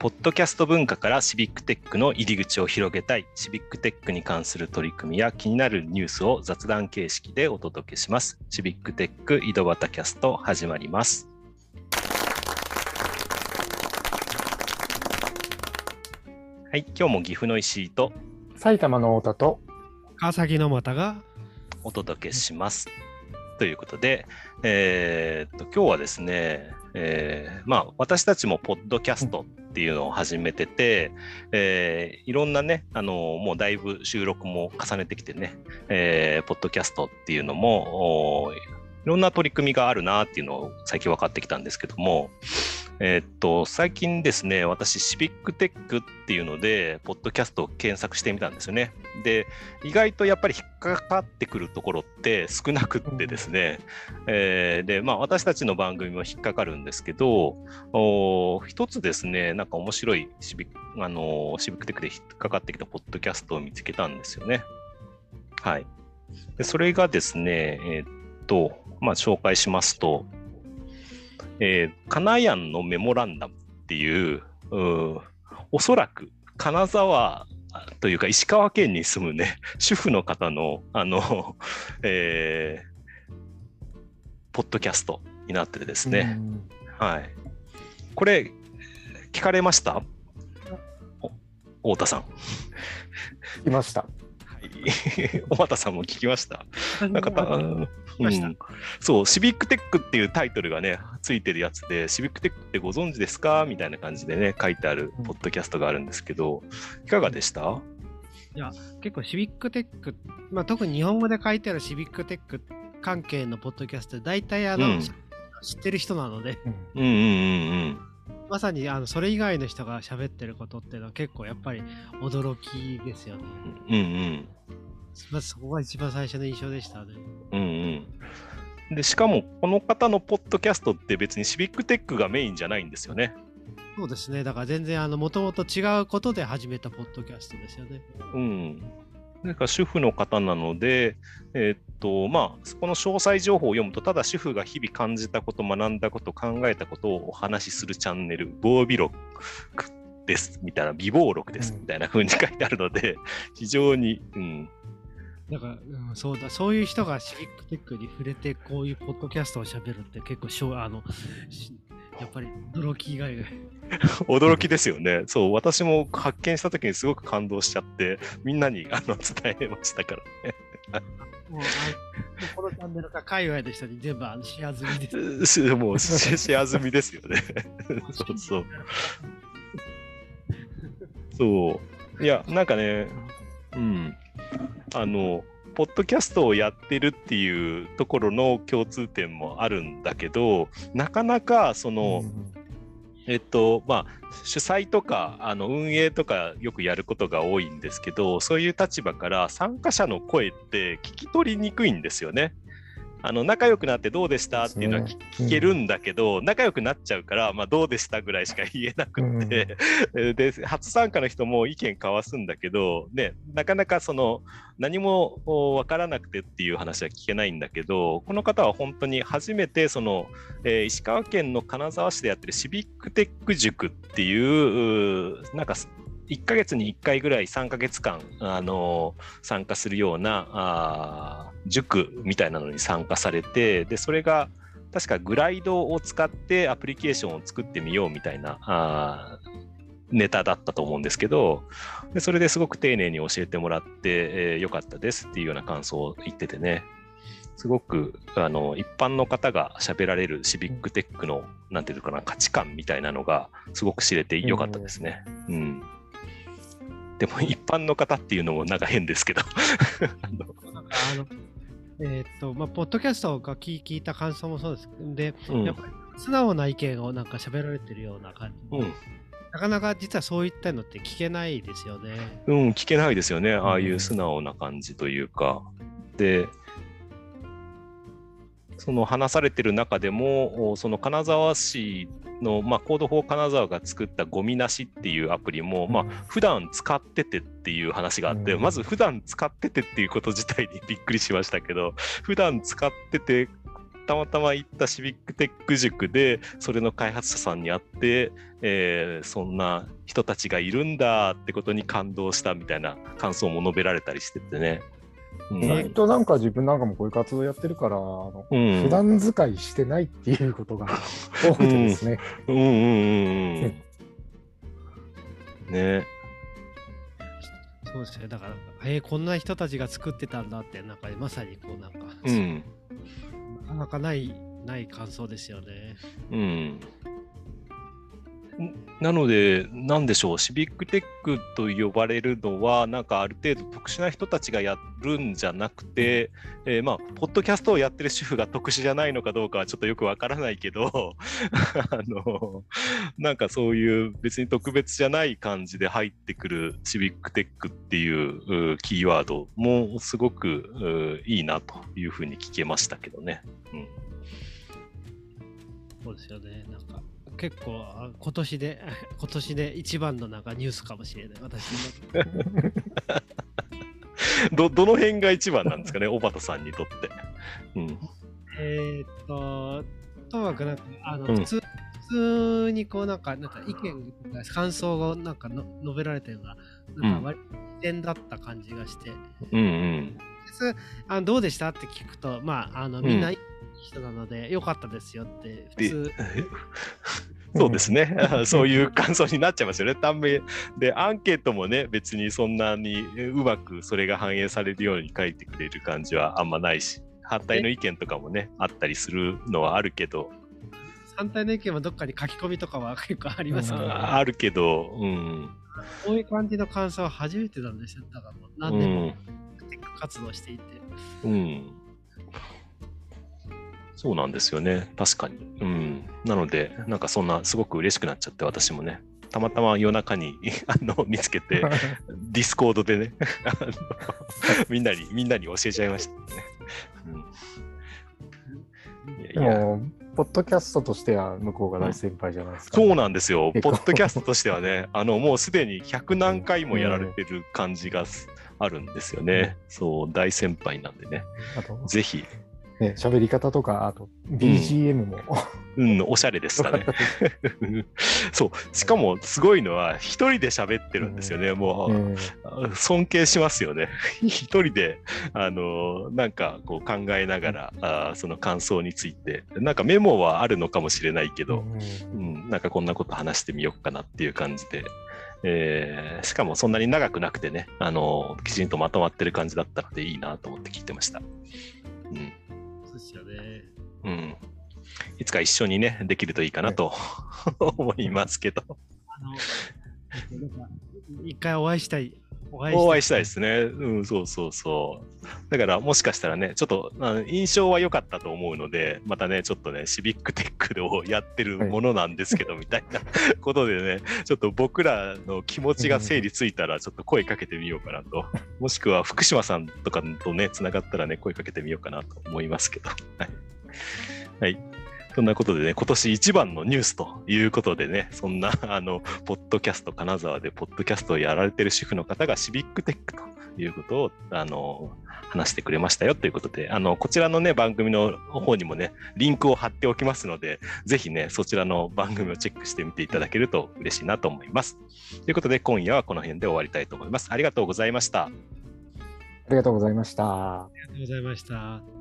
ポッドキャスト文化からシビックテックの入り口を広げたい、シビックテックに関する取り組みや気になるニュースを雑談形式でお届けします。シビックテック井戸端キャスト始まります。はい、今日も岐阜の石井と埼玉の太田と川崎の又がお届けします。ということで、えー、っと今日はですね、えー、まあ私たちもポッドキャストっていうのを始めてて、えー、いろんなねあのもうだいぶ収録も重ねてきてね、えー、ポッドキャストっていうのもいろんな取り組みがあるなっていうのを最近分かってきたんですけども、えー、っと、最近ですね、私、シビックテックっていうので、ポッドキャストを検索してみたんですよね。で、意外とやっぱり引っかかってくるところって少なくってですね、えー、で、まあ、私たちの番組も引っかかるんですけど、お一つですね、なんか面白いシビあのシビックテックで引っかかってきたポッドキャストを見つけたんですよね。はい。でそれがですね、えー、っと、まあ、紹介しますと、えー、カナヤンのメモランダムっていう、うおそらく金沢というか石川県に住むね、主婦の方の、あの、えー、ポッドキャストになってですね。はい。これ、聞かれました？太田さん。いました。小畑さんも聞きました？なんかた、うん、そう、シビックテックっていうタイトルがね、ついてるやつで、シビックテックってご存知ですか？みたいな感じでね、書いてあるポッドキャストがあるんですけど、いかがでした？いや、結構シビックテック、まあ、特に日本語で書いてあるシビックテック関係のポッドキャスト、大体あの、うん、知ってる人なので、うんうんうんうんまさにあのそれ以外の人が喋ってることっていうのは結構やっぱり驚きですよね。うんうん。まずそこが一番最初の印象でしたね。うんうん。で、しかもこの方のポッドキャストって別にシビックテックがメインじゃないんですよね。そうですね。だから全然あの、もともと違うことで始めたポッドキャストですよね。うん。なんか主婦の方なので、えー、っと、まあ、この詳細情報を読むと、ただ主婦が日々感じたこと、学んだこと、考えたことをお話しするチャンネル、ボービロックです、みたいな、美貌録です、みたいな風に書いてあるので、非常に、うん。だから、うん、そうだ、そういう人がシビックテックに触れて、こういうポッドキャストをしゃべるって結構しょ、あの、やっぱり驚き以外 驚きですよね。そう、私も発見した時にすごく感動しちゃって、みんなにあの伝えましたからね。もうこのチャンネルか界隈の人に全部あのシェア済みです。もうシェア済みですよね。そうそう。そう。いや、なんかね、うん。あの、ポッドキャストをやってるっていうところの共通点もあるんだけど、なかなかその、えっとまあ、主催とかあの運営とかよくやることが多いんですけどそういう立場から参加者の声って聞き取りにくいんですよね。あの仲良くなってどうでした？っていうのは聞けるんだけど、仲良くなっちゃうから、まあ、どうでしたぐらいしか言えなくて、うん、で初参加の人も意見交わすんだけど、ね、なかなかその何も分からなくてっていう話は聞けないんだけどこの方は本当に初めてその、えー、石川県の金沢市でやってるシビックテック塾っていうなんか1ヶ月に1回ぐらい3ヶ月間、あの参加するようなあ塾みたいなのに参加されてでそれが確かグライドを使ってアプリケーションを作ってみようみたいなあネタだったと思うんですけどでそれですごく丁寧に教えてもらって、えー、よかったですっていうような感想を言っててね。すごくあの一般の方が喋られるシビックテックのなんていうかな価値観みたいなのがすごく知れてよかったですね。うん、うん。でも一般の方っていうのもなんか変ですけど。あのえー、っとまあ、ポッドキャストが聞いた感想もそうです。で、うん、やっぱり素直な意見をなんか喋られてるような感じ、うん、なかなか実はそういったのって聞けないですよね。うん、聞けないですよね、ああいう素直な感じというか。で、その話されてる中でも、その金沢市の、まあ、コード4金沢が作ったゴミなしっていうアプリも、まあ、普段使っててっていう話があって、まず普段使っててっていうこと自体にびっくりしましたけど、普段使っててたまたま行ったシビックテック塾でそれの開発者さんに会って、えー、そんな人たちがいるんだってことに感動したみたいな感想も述べられたりしててね。うん、えっとなんか自分なんかもこういう活動やってるから、あのうん、普段使いしてないっていうことが多くてですね。うんうんうんうん。ね。そうですね。だから、えー、こんな人たちが作ってたんだって、なんかまさにこうなんか、うん、なかなかないない感想ですよね。うん。なので、なんでしょう、シビックテックと呼ばれるのは、なんかある程度特殊な人たちがやるんじゃなくて、えー、まあ、ポッドキャストをやってる主婦が特殊じゃないのかどうかはちょっとよくわからないけど、あの、なんかそういう別に特別じゃない感じで入ってくるシビックテックっていうキーワードもすごくいいなというふうに聞けましたけどね。うん、そうですよね。なんか結構今年で 今年で一番のなんかニュースかもしれない。私 どどの辺が一番なんですかね？小畑さんにとって、うん、えっとともかくなんかあの、うん、普通普通にこうなんかなんか意見とか感想をなんかの述べられたようななんか割と点だった感じがして、うんうん、あどうでした？って聞くとまああのみんな、うん人なので、よかったですよって普通。そうですね。そういう感想になっちゃいますよね。単名で、アンケートもね、別にそんなにうまくそれが反映されるように書いてくれる感じはあんまないし、反対の意見とかもね、あったりするのはあるけど。反対の意見はどっかに書き込みとかは結構ありますから、あるけど、うん。こういう感じの感想は初めてなんですよ。だからもう何年も活動していて。うん、うんそうなんですよね。確かに。うん。なので、なんかそんな、すごく嬉しくなっちゃって、私もね。たまたま夜中に あの見つけて、ディスコードでね みんなに、みんなに教えちゃいましたね。うん、いやいやもポッドキャストとしては向こうが大先輩じゃないですか、ねそうなんですよ。ポッドキャストとしてはね、あのもうすでに100何回もやられてる感じがあるんですよね。そう、大先輩なんでね。ぜひね、喋り方とか、あと BGM も、うん、うん、おしゃれですかね。そう、しかもすごいのは、一人で喋ってるんですよね。うん、もう、うん、尊敬しますよね。一人で、あの、なんかこう考えながら、あその感想について、なんかメモはあるのかもしれないけど、うん、なんかこんなこと話してみようかなっていう感じで、えー、しかもそんなに長くなくてね、あの、きちんとまとまってる感じだったのでいいなと思って聞いてました。うんですよね。うん。いつか一緒にね、できるといいかなと、思いますけど。あの、一回お会いしたい。お会いしたいですね。うん、そうそうそう。だからもしかしたらね、ちょっと印象は良かったと思うので、またね、ちょっとね、シビックテックをやってるものなんですけど、みたいなことでね、ちょっと僕らの気持ちが整理ついたら、ちょっと声かけてみようかなと。もしくは福島さんとかとね、つながったらね、声かけてみようかなと思いますけど。はい。はいそんなことでね、今年一番のニュースということでね、そんな、あの、ポッドキャスト、金沢でポッドキャストをやられてる主婦の方がシビックテックということを、あの、話してくれましたよということで、あの、こちらのね、番組の方にもね、リンクを貼っておきますので、ぜひね、そちらの番組をチェックしてみていただけると嬉しいなと思います。ということで、今夜はこの辺で終わりたいと思います。ありがとうございました。ありがとうございました。ありがとうございました。